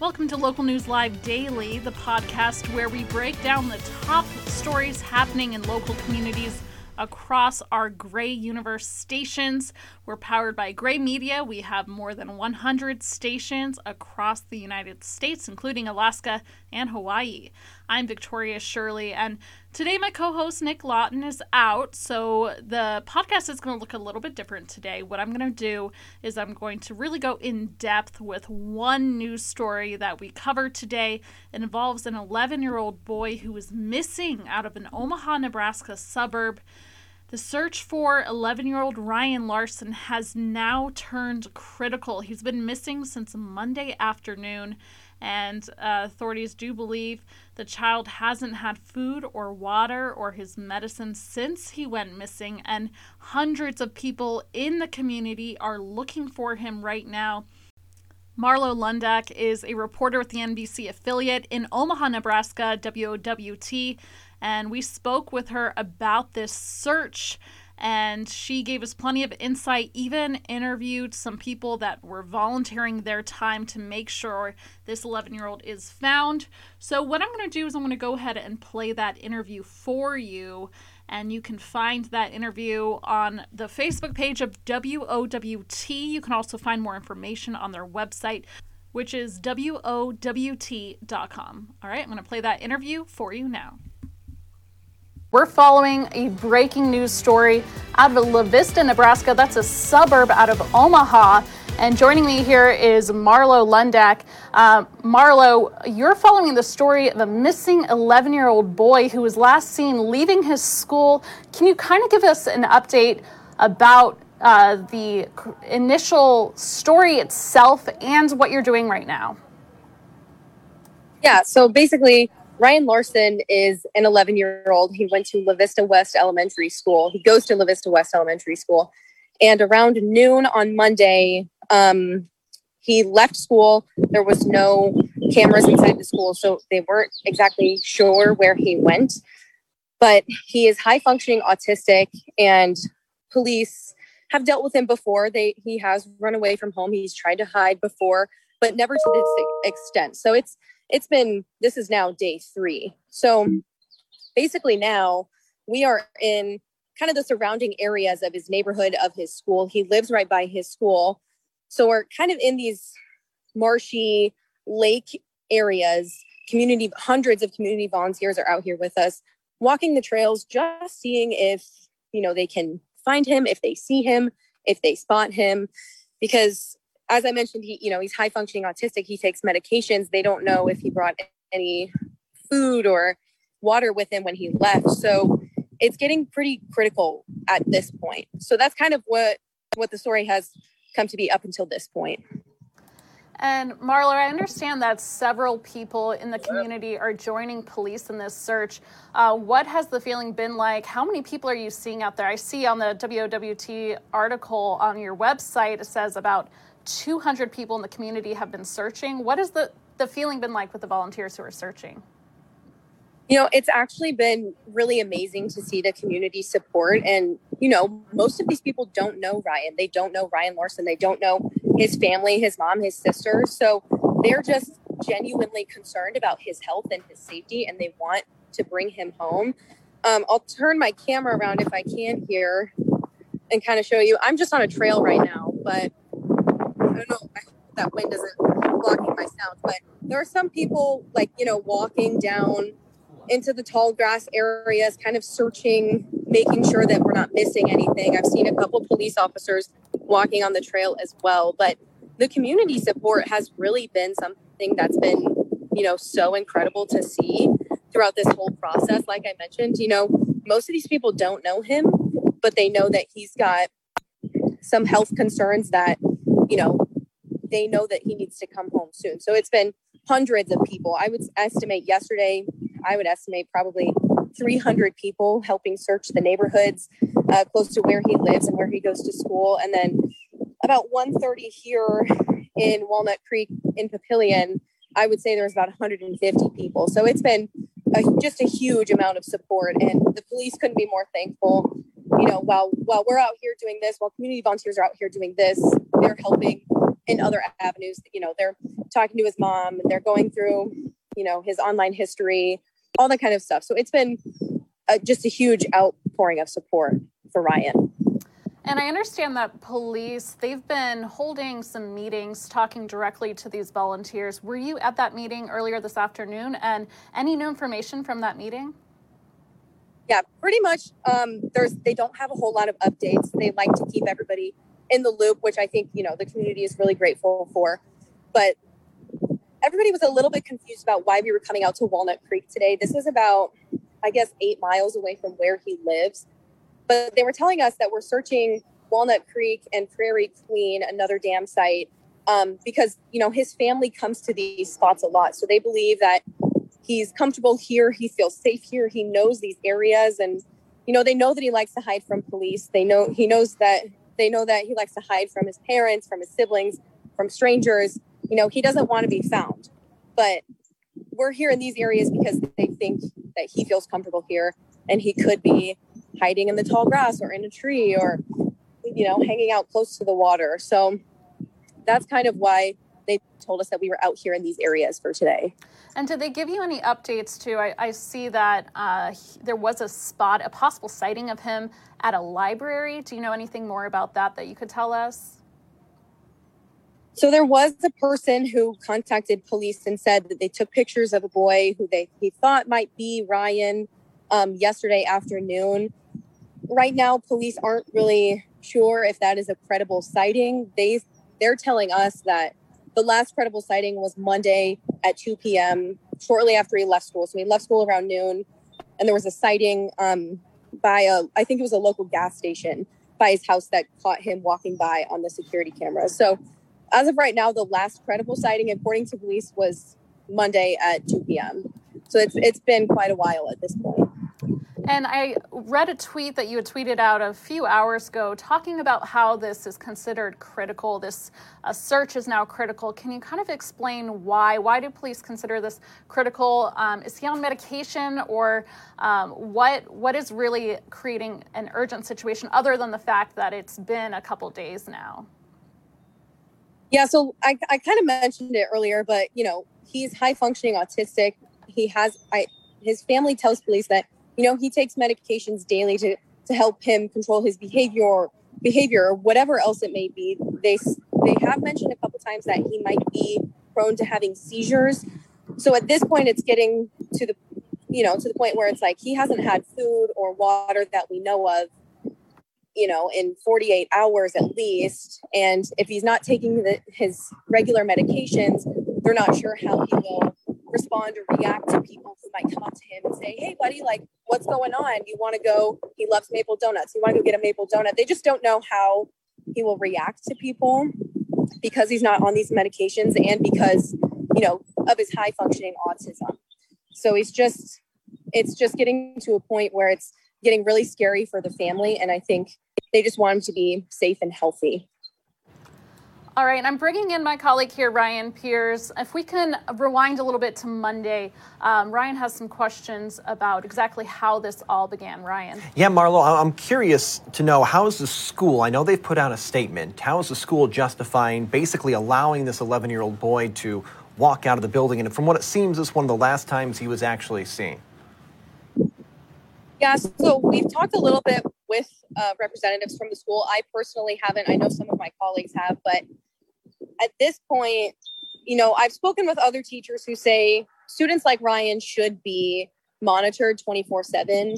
Welcome to Local News Live Daily, the podcast where we break down the top stories happening in local communities across our Gray Universe stations. We're powered by Gray Media. We have more than 100 stations across the United States, including Alaska and Hawaii. I'm Victoria Shirley, and today my co host Nick Lawton is out, so the podcast is going to look a little bit different today. What I'm going to do is I'm going to really go in depth with one news story that we cover today. It involves an 11 year old boy who was missing out of an Omaha, Nebraska suburb. The search for 11 year old Ryan Larson has now turned critical. He's been missing since Monday afternoon, and uh, authorities do believe the child hasn't had food or water or his medicine since he went missing, and hundreds of people in the community are looking for him right now. Marlo Lundak is a reporter with the NBC affiliate in Omaha, Nebraska, WOWT and we spoke with her about this search and she gave us plenty of insight even interviewed some people that were volunteering their time to make sure this 11 year old is found. So what i'm going to do is i'm going to go ahead and play that interview for you and you can find that interview on the facebook page of wowt you can also find more information on their website which is wowt.com all right i'm going to play that interview for you now we're following a breaking news story out of La Vista, Nebraska. That's a suburb out of Omaha. And joining me here is Marlo Lundak. Uh, Marlo, you're following the story of a missing 11 year old boy who was last seen leaving his school. Can you kind of give us an update about uh, the initial story itself and what you're doing right now? Yeah, so basically, Ryan Larson is an 11 year old. He went to La Vista West Elementary School. He goes to La Vista West Elementary School. And around noon on Monday, um, he left school. There was no cameras inside the school, so they weren't exactly sure where he went. But he is high functioning autistic, and police have dealt with him before. They he has run away from home. He's tried to hide before, but never to this extent. So it's it's been this is now day three. So basically now we are in kind of the surrounding areas of his neighborhood of his school. He lives right by his school. So we're kind of in these marshy lake areas. Community hundreds of community volunteers are out here with us walking the trails just seeing if you know they can find him if they see him if they spot him. Because as I mentioned, he, you know, he's high functioning autistic. He takes medications. They don't know if he brought any food or water with him when he left. So it's getting pretty critical at this point. So that's kind of what what the story has come to be up until this point. And Marlo, I understand that several people in the community are joining police in this search. Uh, what has the feeling been like? How many people are you seeing out there? I see on the WOWT article on your website, it says about 200 people in the community have been searching. What has the, the feeling been like with the volunteers who are searching? You know, it's actually been really amazing to see the community support. And, you know, most of these people don't know Ryan. They don't know Ryan Larson. They don't know his family, his mom, his sister. So they're just genuinely concerned about his health and his safety, and they want to bring him home. Um, I'll turn my camera around if I can here and kind of show you. I'm just on a trail right now, but don't know. I hope that wind isn't blocking my sound, but there are some people like, you know, walking down into the tall grass areas, kind of searching, making sure that we're not missing anything. I've seen a couple police officers walking on the trail as well, but the community support has really been something that's been, you know, so incredible to see throughout this whole process. Like I mentioned, you know, most of these people don't know him, but they know that he's got some health concerns that, you know, they know that he needs to come home soon. So it's been hundreds of people. I would estimate yesterday, I would estimate probably 300 people helping search the neighborhoods uh, close to where he lives and where he goes to school. And then about 130 here in Walnut Creek in Papillion, I would say there's about 150 people. So it's been a, just a huge amount of support, and the police couldn't be more thankful. You know, while while we're out here doing this, while community volunteers are out here doing this, they're helping in other avenues. You know, they're talking to his mom. They're going through, you know, his online history, all that kind of stuff. So it's been a, just a huge outpouring of support for Ryan. And I understand that police, they've been holding some meetings talking directly to these volunteers. Were you at that meeting earlier this afternoon? And any new information from that meeting? Yeah, pretty much. Um, there's they don't have a whole lot of updates. They like to keep everybody in the loop, which I think you know the community is really grateful for. But everybody was a little bit confused about why we were coming out to Walnut Creek today. This is about, I guess, eight miles away from where he lives. But they were telling us that we're searching Walnut Creek and Prairie Queen, another dam site, um, because you know his family comes to these spots a lot. So they believe that he's comfortable here, he feels safe here, he knows these areas, and you know they know that he likes to hide from police. They know he knows that they know that he likes to hide from his parents, from his siblings, from strangers. You know he doesn't want to be found, but we're here in these areas because they think that he feels comfortable here and he could be hiding in the tall grass or in a tree or you know hanging out close to the water so that's kind of why they told us that we were out here in these areas for today. And did they give you any updates too? I, I see that uh, there was a spot a possible sighting of him at a library. Do you know anything more about that that you could tell us? So there was a person who contacted police and said that they took pictures of a boy who they he thought might be Ryan um, yesterday afternoon. Right now, police aren't really sure if that is a credible sighting. They they're telling us that the last credible sighting was Monday at 2 p.m. shortly after he left school. So he left school around noon, and there was a sighting um, by a I think it was a local gas station by his house that caught him walking by on the security camera. So as of right now, the last credible sighting, according to police, was Monday at 2 p.m. So it's it's been quite a while at this point. And I read a tweet that you had tweeted out a few hours ago talking about how this is considered critical. This uh, search is now critical. Can you kind of explain why? Why do police consider this critical? Um, is he on medication, or um, what? What is really creating an urgent situation, other than the fact that it's been a couple days now? Yeah, so I, I kind of mentioned it earlier, but you know he's high functioning autistic. He has I, his family tells police that you know he takes medications daily to to help him control his behavior behavior or whatever else it may be. They they have mentioned a couple times that he might be prone to having seizures. So at this point it's getting to the you know to the point where it's like he hasn't had food or water that we know of you know in 48 hours at least. And if he's not taking the, his regular medications they're not sure how he will respond or react to people who might come up to him and say, Hey, buddy, like, what's going on? You want to go? He loves maple donuts. You want to go get a maple donut? They just don't know how he will react to people because he's not on these medications and because, you know, of his high functioning autism. So he's just, it's just getting to a point where it's getting really scary for the family. And I think they just want him to be safe and healthy. All right, I'm bringing in my colleague here, Ryan Piers. If we can rewind a little bit to Monday, um, Ryan has some questions about exactly how this all began. Ryan. Yeah, Marlo, I'm curious to know how is the school? I know they've put out a statement. How is the school justifying basically allowing this 11 year old boy to walk out of the building? And from what it seems, is one of the last times he was actually seen. Yeah, so we've talked a little bit with uh, representatives from the school. I personally haven't. I know some of my colleagues have, but at this point, you know, I've spoken with other teachers who say students like Ryan should be monitored 24 um, 7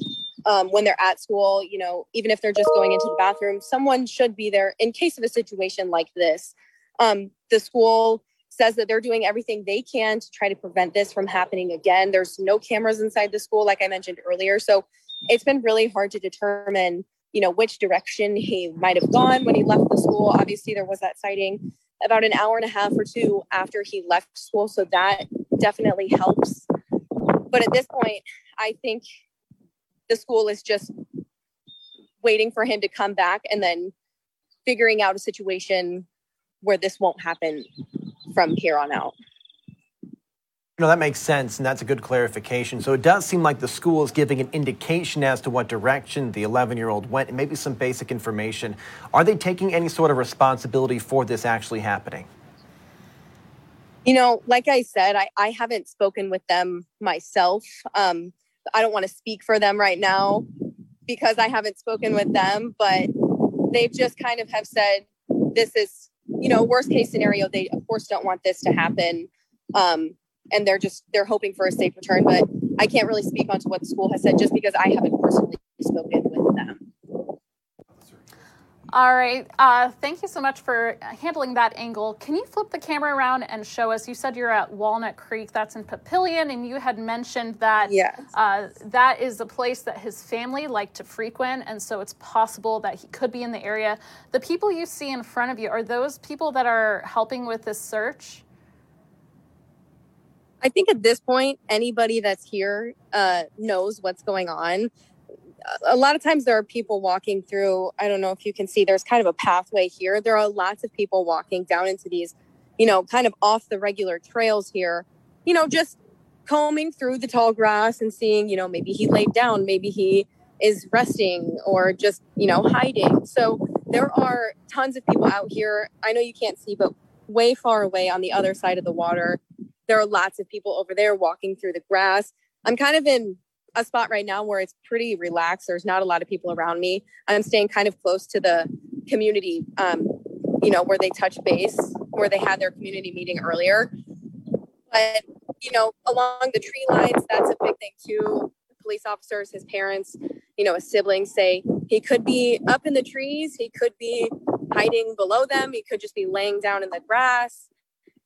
when they're at school. You know, even if they're just going into the bathroom, someone should be there in case of a situation like this. Um, the school says that they're doing everything they can to try to prevent this from happening again. There's no cameras inside the school, like I mentioned earlier. So it's been really hard to determine, you know, which direction he might have gone when he left the school. Obviously, there was that sighting about an hour and a half or two after he left school. So that definitely helps. But at this point, I think the school is just waiting for him to come back and then figuring out a situation where this won't happen from here on out. No, that makes sense, and that's a good clarification. So it does seem like the school is giving an indication as to what direction the 11 year old went and maybe some basic information. Are they taking any sort of responsibility for this actually happening? You know, like I said, I, I haven't spoken with them myself. Um, I don't want to speak for them right now because I haven't spoken with them, but they've just kind of have said this is, you know, worst case scenario. They of course don't want this to happen. Um, and they're just they're hoping for a safe return, but I can't really speak onto what the school has said just because I haven't personally spoken with them. All right. Uh, thank you so much for handling that angle. Can you flip the camera around and show us? You said you're at Walnut Creek, that's in Papillion, and you had mentioned that yes. uh, that is a place that his family like to frequent, and so it's possible that he could be in the area. The people you see in front of you are those people that are helping with this search? I think at this point, anybody that's here uh, knows what's going on. A lot of times there are people walking through i don't know if you can see there's kind of a pathway here. There are lots of people walking down into these you know kind of off the regular trails here you know just combing through the tall grass and seeing you know maybe he laid down maybe he is resting or just you know hiding. So there are tons of people out here. I know you can't see but way far away on the other side of the water there are lots of people over there walking through the grass i'm kind of in a spot right now where it's pretty relaxed. There's not a lot of people around me. I'm staying kind of close to the community, um, you know, where they touch base, where they had their community meeting earlier. But, you know, along the tree lines, that's a big thing too. Police officers, his parents, you know, his siblings say he could be up in the trees, he could be hiding below them, he could just be laying down in the grass.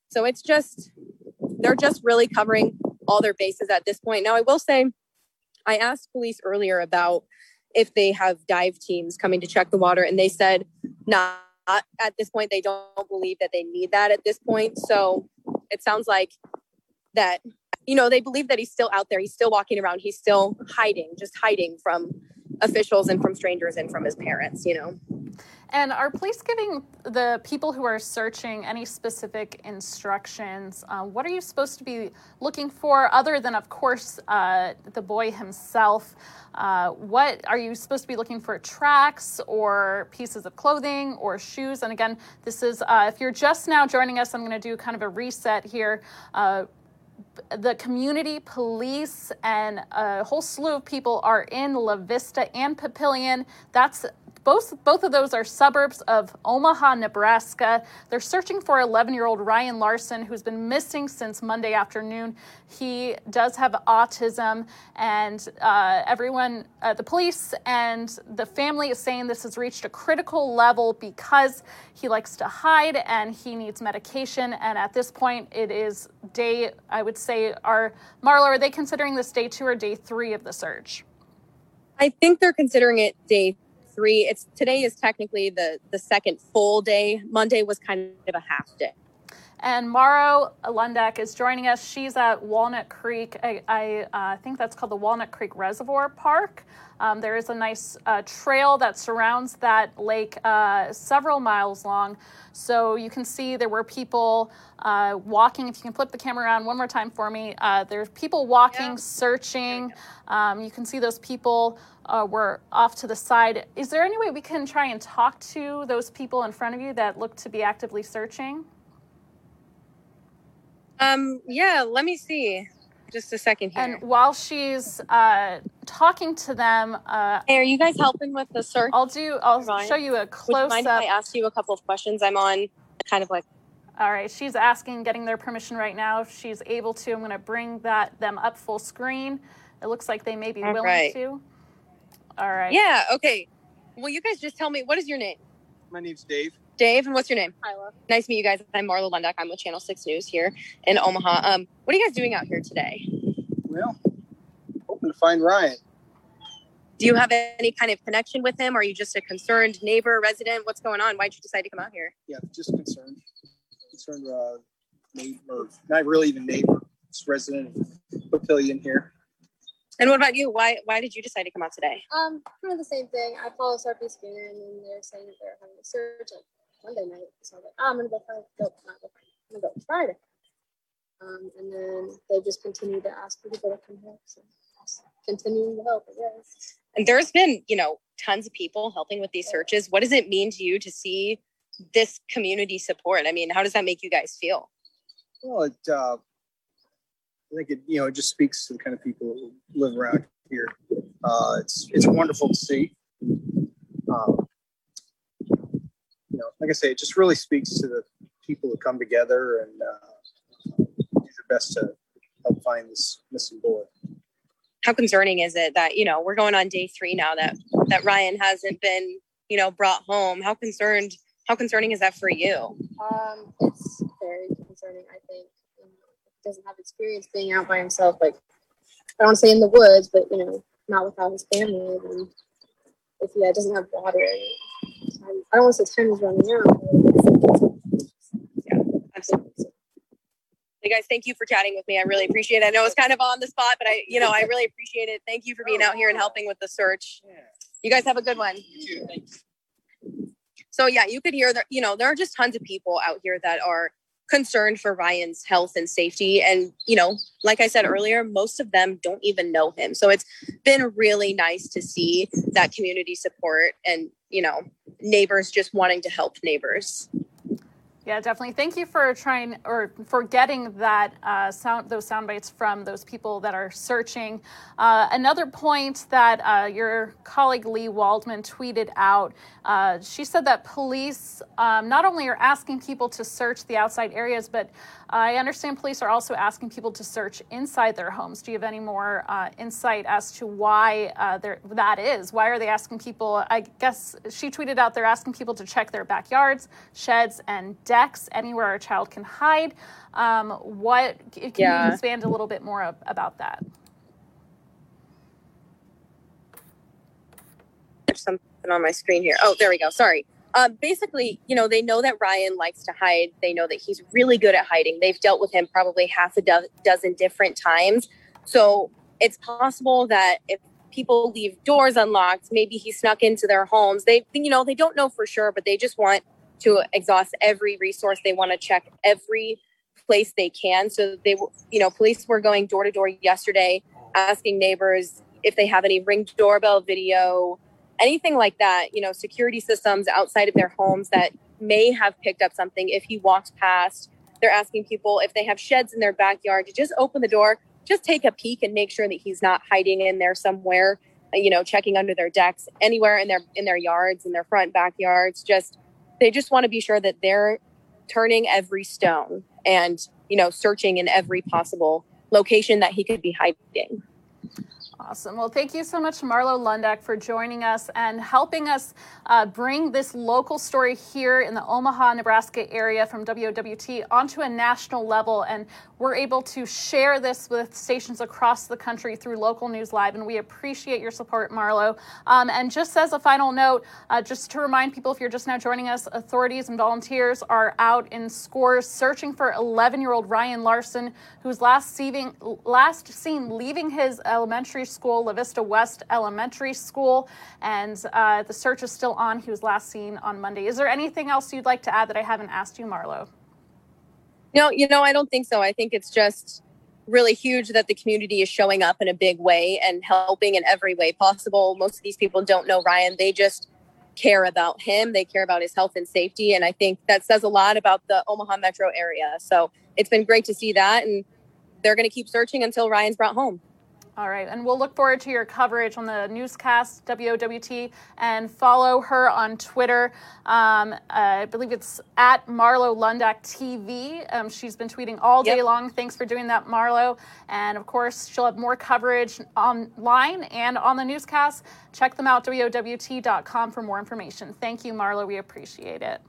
So it's just, they're just really covering all their bases at this point. Now, I will say, I asked police earlier about if they have dive teams coming to check the water, and they said not at this point. They don't believe that they need that at this point. So it sounds like that, you know, they believe that he's still out there. He's still walking around. He's still hiding, just hiding from officials and from strangers and from his parents, you know. And are police giving the people who are searching any specific instructions? Uh, what are you supposed to be looking for, other than, of course, uh, the boy himself? Uh, what are you supposed to be looking for? Tracks or pieces of clothing or shoes? And again, this is uh, if you're just now joining us, I'm going to do kind of a reset here uh, the community police and a whole slew of people are in La Vista and Papillion. That's both, both of those are suburbs of Omaha, Nebraska. They're searching for 11 year old Ryan Larson, who's been missing since Monday afternoon. He does have autism, and uh, everyone, uh, the police and the family is saying this has reached a critical level because he likes to hide and he needs medication. And at this point, it is day, I would say, are Marla, are they considering this day two or day three of the search? I think they're considering it day three. It's today is technically the the second full day. Monday was kind of a half day. And Marlo Lundak is joining us. She's at Walnut Creek. I, I uh, think that's called the Walnut Creek Reservoir Park. Um, there is a nice uh, trail that surrounds that lake, uh, several miles long. So you can see there were people uh, walking. If you can flip the camera around one more time for me, uh, there's people walking, yeah. searching. Um, you can see those people uh, were off to the side. Is there any way we can try and talk to those people in front of you that look to be actively searching? Um, yeah, let me see. Just a second here. And while she's uh, talking to them, uh, hey, are you guys helping with the search? I'll do. I'll show you a close Would you mind up. If I ask you a couple of questions. I'm on kind of like. All right, she's asking, getting their permission right now. If she's able to, I'm going to bring that them up full screen. It looks like they may be All willing right. to. All right. Yeah. Okay. Well, you guys just tell me what is your name? My name's Dave. Dave, and what's your name? Hyla. Nice to meet you guys. I'm Marlo Lundak. I'm with Channel 6 News here in Omaha. Um, what are you guys doing out here today? Well, hoping to find Ryan. Do you have any kind of connection with him? Or are you just a concerned neighbor, resident? What's going on? Why'd you decide to come out here? Yeah, just concerned. Concerned uh, neighbor, not really even neighbor, just resident Papillion here. And what about you? Why why did you decide to come out today? Um, kind of the same thing. I follow SRPScan and they're saying that they're having a search like Monday night. So I was like, oh, I'm gonna go find go not go find I'm gonna go Friday. Um, and then they just continue to ask for people to come here. So continuing to help, I guess. And there's been, you know, tons of people helping with these searches. What does it mean to you to see this community support? I mean, how does that make you guys feel? Well, it, uh, I think it, you know, it just speaks to the kind of people who live around here. Uh, it's, it's wonderful to see. Um, you know, like I say, it just really speaks to the people who come together and uh, do their best to help find this missing boy. How concerning is it that you know we're going on day three now that that Ryan hasn't been you know brought home? How concerned? How concerning is that for you? Um, it's very concerning. I think you know, he doesn't have experience being out by himself. Like I don't say in the woods, but you know, not without his family. And if he doesn't have water, I don't want to say time is running out. Yeah, absolutely. Hey guys, thank you for chatting with me. I really appreciate it. I know it's kind of on the spot, but I, you know, I really appreciate it. Thank you for being out here and helping with the search. You guys have a good one. So yeah, you could hear that, you know, there are just tons of people out here that are concerned for Ryan's health and safety. And, you know, like I said earlier, most of them don't even know him. So it's been really nice to see that community support and, you know, neighbors just wanting to help neighbors. Yeah, definitely. Thank you for trying or for getting that uh, sound, those sound bites from those people that are searching. Uh, another point that uh, your colleague Lee Waldman tweeted out, uh, she said that police um, not only are asking people to search the outside areas, but I understand police are also asking people to search inside their homes. Do you have any more uh, insight as to why uh, that is? Why are they asking people? I guess she tweeted out they're asking people to check their backyards, sheds, and anywhere a child can hide. Um, what can yeah. you expand a little bit more about that? There's something on my screen here. Oh, there we go. Sorry. Um, basically, you know, they know that Ryan likes to hide. They know that he's really good at hiding. They've dealt with him probably half a do- dozen different times. So it's possible that if people leave doors unlocked, maybe he snuck into their homes. They, you know, they don't know for sure, but they just want to exhaust every resource. They want to check every place they can. So they, you know, police were going door to door yesterday, asking neighbors if they have any ring doorbell video, anything like that, you know, security systems outside of their homes that may have picked up something if he walked past. They're asking people if they have sheds in their backyard to just open the door, just take a peek and make sure that he's not hiding in there somewhere, you know, checking under their decks, anywhere in their in their yards, in their front backyards. Just they just want to be sure that they're turning every stone and, you know, searching in every possible location that he could be hiding. Awesome. Well, thank you so much, Marlo Lundak, for joining us and helping us uh, bring this local story here in the Omaha, Nebraska area from WOWT onto a national level. And we're able to share this with stations across the country through Local News Live. And we appreciate your support, Marlo. Um, and just as a final note, uh, just to remind people if you're just now joining us, authorities and volunteers are out in scores searching for 11 year old Ryan Larson, who's last, last seen leaving his elementary School, La Vista West Elementary School, and uh, the search is still on. He was last seen on Monday. Is there anything else you'd like to add that I haven't asked you, Marlo? No, you know, I don't think so. I think it's just really huge that the community is showing up in a big way and helping in every way possible. Most of these people don't know Ryan. They just care about him. They care about his health and safety. And I think that says a lot about the Omaha metro area. So it's been great to see that. And they're going to keep searching until Ryan's brought home. All right, and we'll look forward to your coverage on the newscast, WOWT, and follow her on Twitter. Um, I believe it's at Marlo Lundak TV. Um, she's been tweeting all day yep. long. Thanks for doing that, Marlo. And of course, she'll have more coverage online and on the newscast. Check them out, WOWT.com, for more information. Thank you, Marlo. We appreciate it.